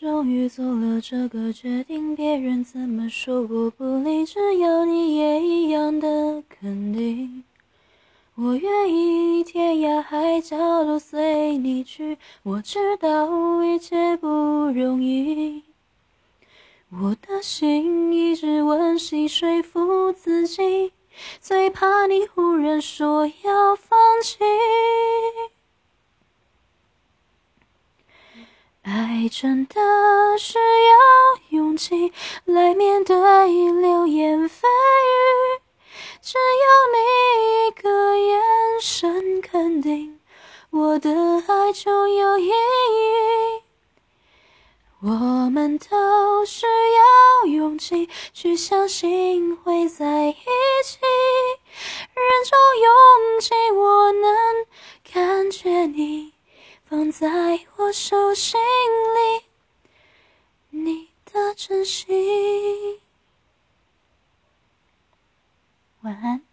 终于做了这个决定，别人怎么说我不理，只要你也一样的肯定。我愿意天涯海角都随你去，我知道一切不容易。我的心一直温习说服自己，最怕你忽然说要放弃。爱真的需要勇气来面对流言蜚语，只要你一个眼神肯定，我的爱就有意义。我们都需要勇气去相信会在一起，人潮拥挤，我能。放在我手心里，你的真心。晚安。